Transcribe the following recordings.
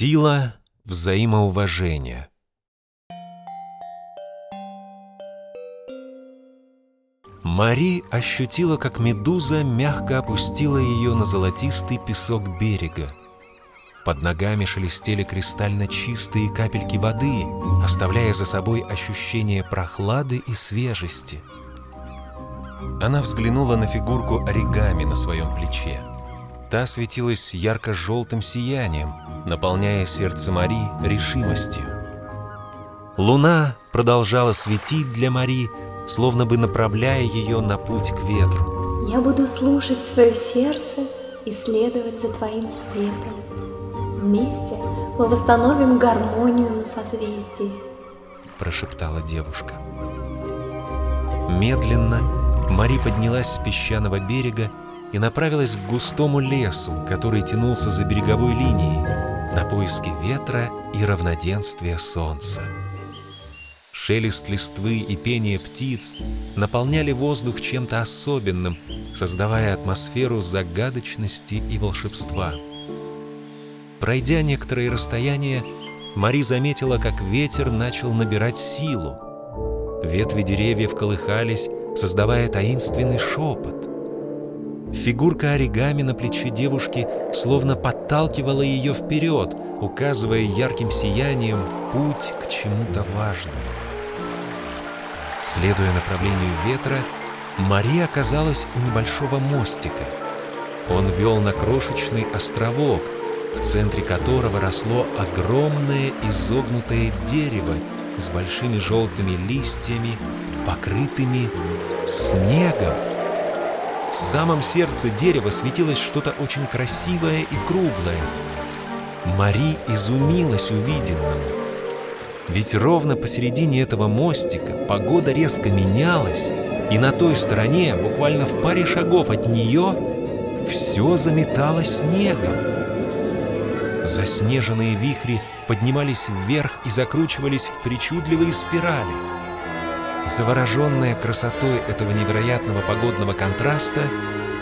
Сила взаимоуважения. Мари ощутила, как медуза мягко опустила ее на золотистый песок берега. Под ногами шелестели кристально чистые капельки воды, оставляя за собой ощущение прохлады и свежести. Она взглянула на фигурку оригами на своем плече. Та светилась ярко-желтым сиянием, наполняя сердце Мари решимостью. Луна продолжала светить для Мари, словно бы направляя ее на путь к ветру. Я буду слушать свое сердце и следовать за твоим светом. Вместе мы восстановим гармонию на созвездии, прошептала девушка. Медленно Мари поднялась с песчаного берега и направилась к густому лесу, который тянулся за береговой линией, на поиски ветра и равноденствия солнца. Шелест листвы и пение птиц наполняли воздух чем-то особенным, создавая атмосферу загадочности и волшебства. Пройдя некоторое расстояние, Мари заметила, как ветер начал набирать силу. Ветви деревьев колыхались, создавая таинственный шепот. Фигурка оригами на плече девушки словно подталкивала ее вперед, указывая ярким сиянием путь к чему-то важному. Следуя направлению ветра, Мария оказалась у небольшого мостика. Он вел на крошечный островок, в центре которого росло огромное изогнутое дерево с большими желтыми листьями, покрытыми снегом. В самом сердце дерева светилось что-то очень красивое и круглое. Мари изумилась увиденному. Ведь ровно посередине этого мостика погода резко менялась, и на той стороне, буквально в паре шагов от нее, все заметалось снегом. Заснеженные вихри поднимались вверх и закручивались в причудливые спирали — Завороженная красотой этого невероятного погодного контраста,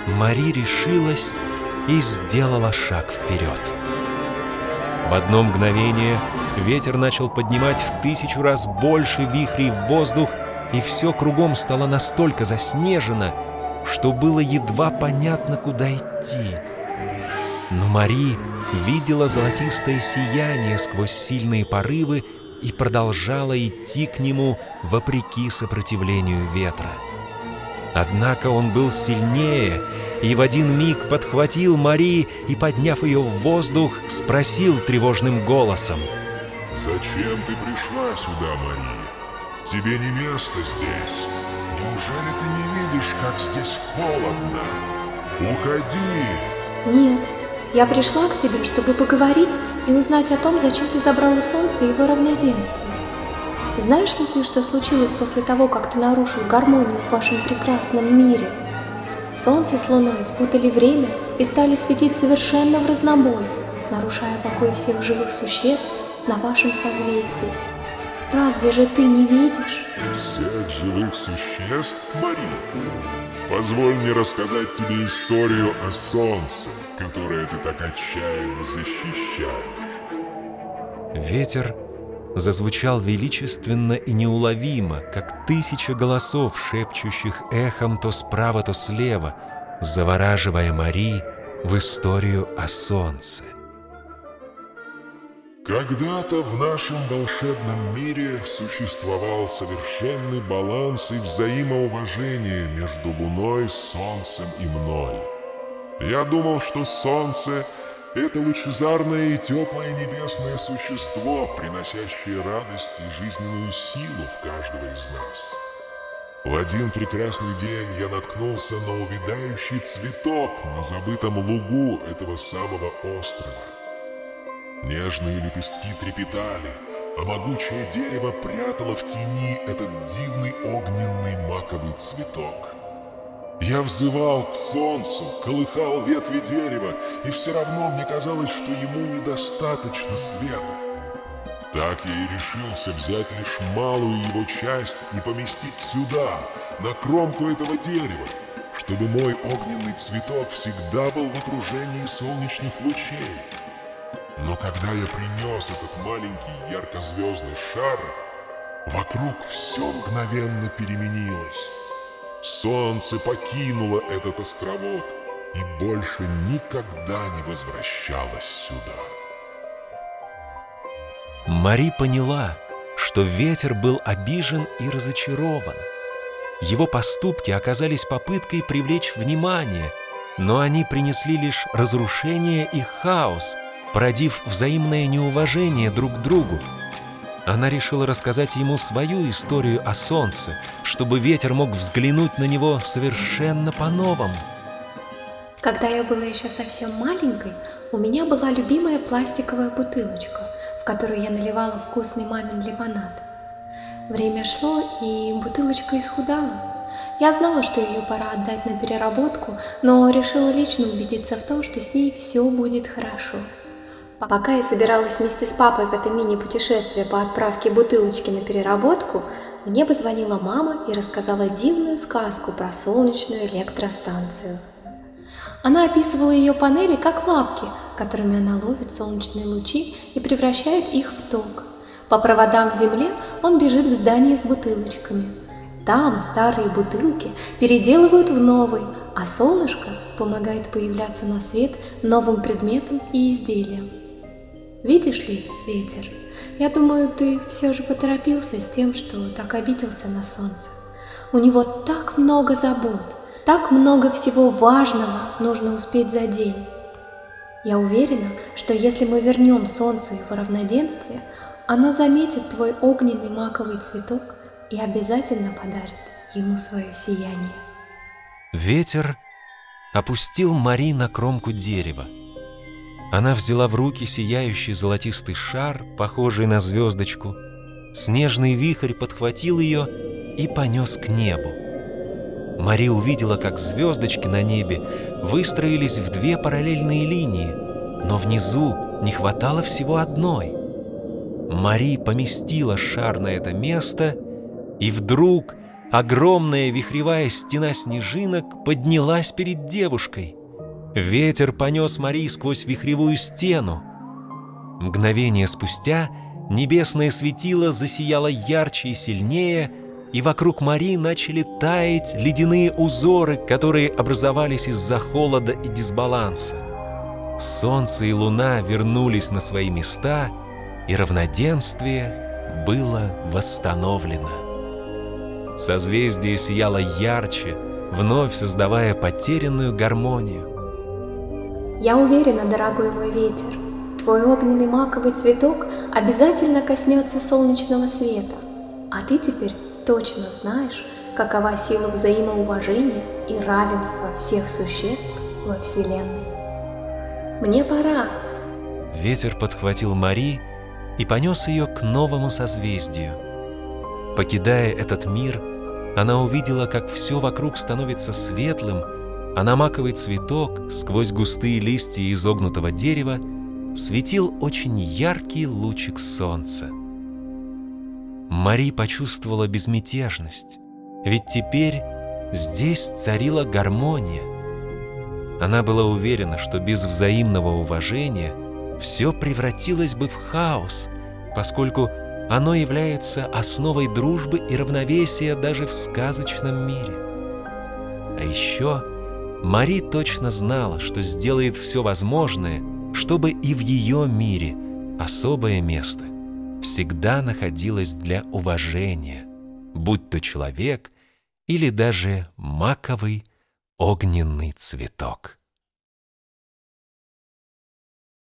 Мари решилась и сделала шаг вперед. В одно мгновение ветер начал поднимать в тысячу раз больше вихрей в воздух, и все кругом стало настолько заснежено, что было едва понятно, куда идти. Но Мари видела золотистое сияние сквозь сильные порывы и продолжала идти к нему вопреки сопротивлению ветра. Однако он был сильнее и в один миг подхватил Мари и, подняв ее в воздух, спросил тревожным голосом. «Зачем ты пришла сюда, Мари? Тебе не место здесь. Неужели ты не видишь, как здесь холодно? Уходи!» «Нет, я пришла к тебе, чтобы поговорить и узнать о том, зачем ты забрал у солнца его равноденствие. Знаешь ли ты, что случилось после того, как ты нарушил гармонию в вашем прекрасном мире? Солнце с луной спутали время и стали светить совершенно в разнобой, нарушая покой всех живых существ на вашем созвездии. Разве же ты не видишь? Всех живых существ, Мари? Позволь мне рассказать тебе историю о солнце, которое ты так отчаянно защищаешь. Ветер зазвучал величественно и неуловимо, как тысяча голосов, шепчущих эхом то справа, то слева, завораживая Мари в историю о солнце. Когда-то в нашем волшебном мире существовал совершенный баланс и взаимоуважение между Луной, Солнцем и мной. Я думал, что Солнце — это лучезарное и теплое небесное существо, приносящее радость и жизненную силу в каждого из нас. В один прекрасный день я наткнулся на увядающий цветок на забытом лугу этого самого острова. Нежные лепестки трепетали, а могучее дерево прятало в тени этот дивный огненный маковый цветок. Я взывал к солнцу, колыхал ветви дерева, и все равно мне казалось, что ему недостаточно света. Так я и решился взять лишь малую его часть и поместить сюда, на кромку этого дерева, чтобы мой огненный цветок всегда был в окружении солнечных лучей. Но когда я принес этот маленький яркозвездный шар, вокруг все мгновенно переменилось. Солнце покинуло этот островок и больше никогда не возвращалось сюда. Мари поняла, что ветер был обижен и разочарован. Его поступки оказались попыткой привлечь внимание, но они принесли лишь разрушение и хаос, породив взаимное неуважение друг к другу. Она решила рассказать ему свою историю о солнце, чтобы ветер мог взглянуть на него совершенно по-новому. Когда я была еще совсем маленькой, у меня была любимая пластиковая бутылочка, в которую я наливала вкусный мамин лимонад. Время шло, и бутылочка исхудала. Я знала, что ее пора отдать на переработку, но решила лично убедиться в том, что с ней все будет хорошо. Пока я собиралась вместе с папой в это мини-путешествие по отправке бутылочки на переработку, мне позвонила мама и рассказала дивную сказку про солнечную электростанцию. Она описывала ее панели как лапки, которыми она ловит солнечные лучи и превращает их в ток. По проводам в земле он бежит в здание с бутылочками. Там старые бутылки переделывают в новые, а солнышко помогает появляться на свет новым предметам и изделиям. Видишь ли, ветер, я думаю, ты все же поторопился с тем, что так обиделся на солнце. У него так много забот, так много всего важного нужно успеть за день. Я уверена, что если мы вернем солнцу его равноденствие, оно заметит твой огненный маковый цветок и обязательно подарит ему свое сияние. Ветер опустил Мари на кромку дерева. Она взяла в руки сияющий золотистый шар, похожий на звездочку. Снежный вихрь подхватил ее и понес к небу. Мари увидела, как звездочки на небе выстроились в две параллельные линии, но внизу не хватало всего одной. Мари поместила шар на это место, и вдруг огромная вихревая стена снежинок поднялась перед девушкой. Ветер понес Мари сквозь вихревую стену. Мгновение спустя небесное светило засияло ярче и сильнее, и вокруг Мари начали таять ледяные узоры, которые образовались из-за холода и дисбаланса. Солнце и луна вернулись на свои места, и равноденствие было восстановлено. Созвездие сияло ярче, вновь создавая потерянную гармонию. Я уверена, дорогой мой ветер, твой огненный маковый цветок обязательно коснется солнечного света, а ты теперь точно знаешь, какова сила взаимоуважения и равенства всех существ во Вселенной. Мне пора. Ветер подхватил Мари и понес ее к новому созвездию. Покидая этот мир, она увидела, как все вокруг становится светлым, а на маковый цветок сквозь густые листья изогнутого дерева светил очень яркий лучик солнца. Мари почувствовала безмятежность, ведь теперь здесь царила гармония. Она была уверена, что без взаимного уважения все превратилось бы в хаос, поскольку оно является основой дружбы и равновесия даже в сказочном мире. А еще Мари точно знала, что сделает все возможное, чтобы и в ее мире особое место всегда находилось для уважения, будь то человек или даже маковый огненный цветок.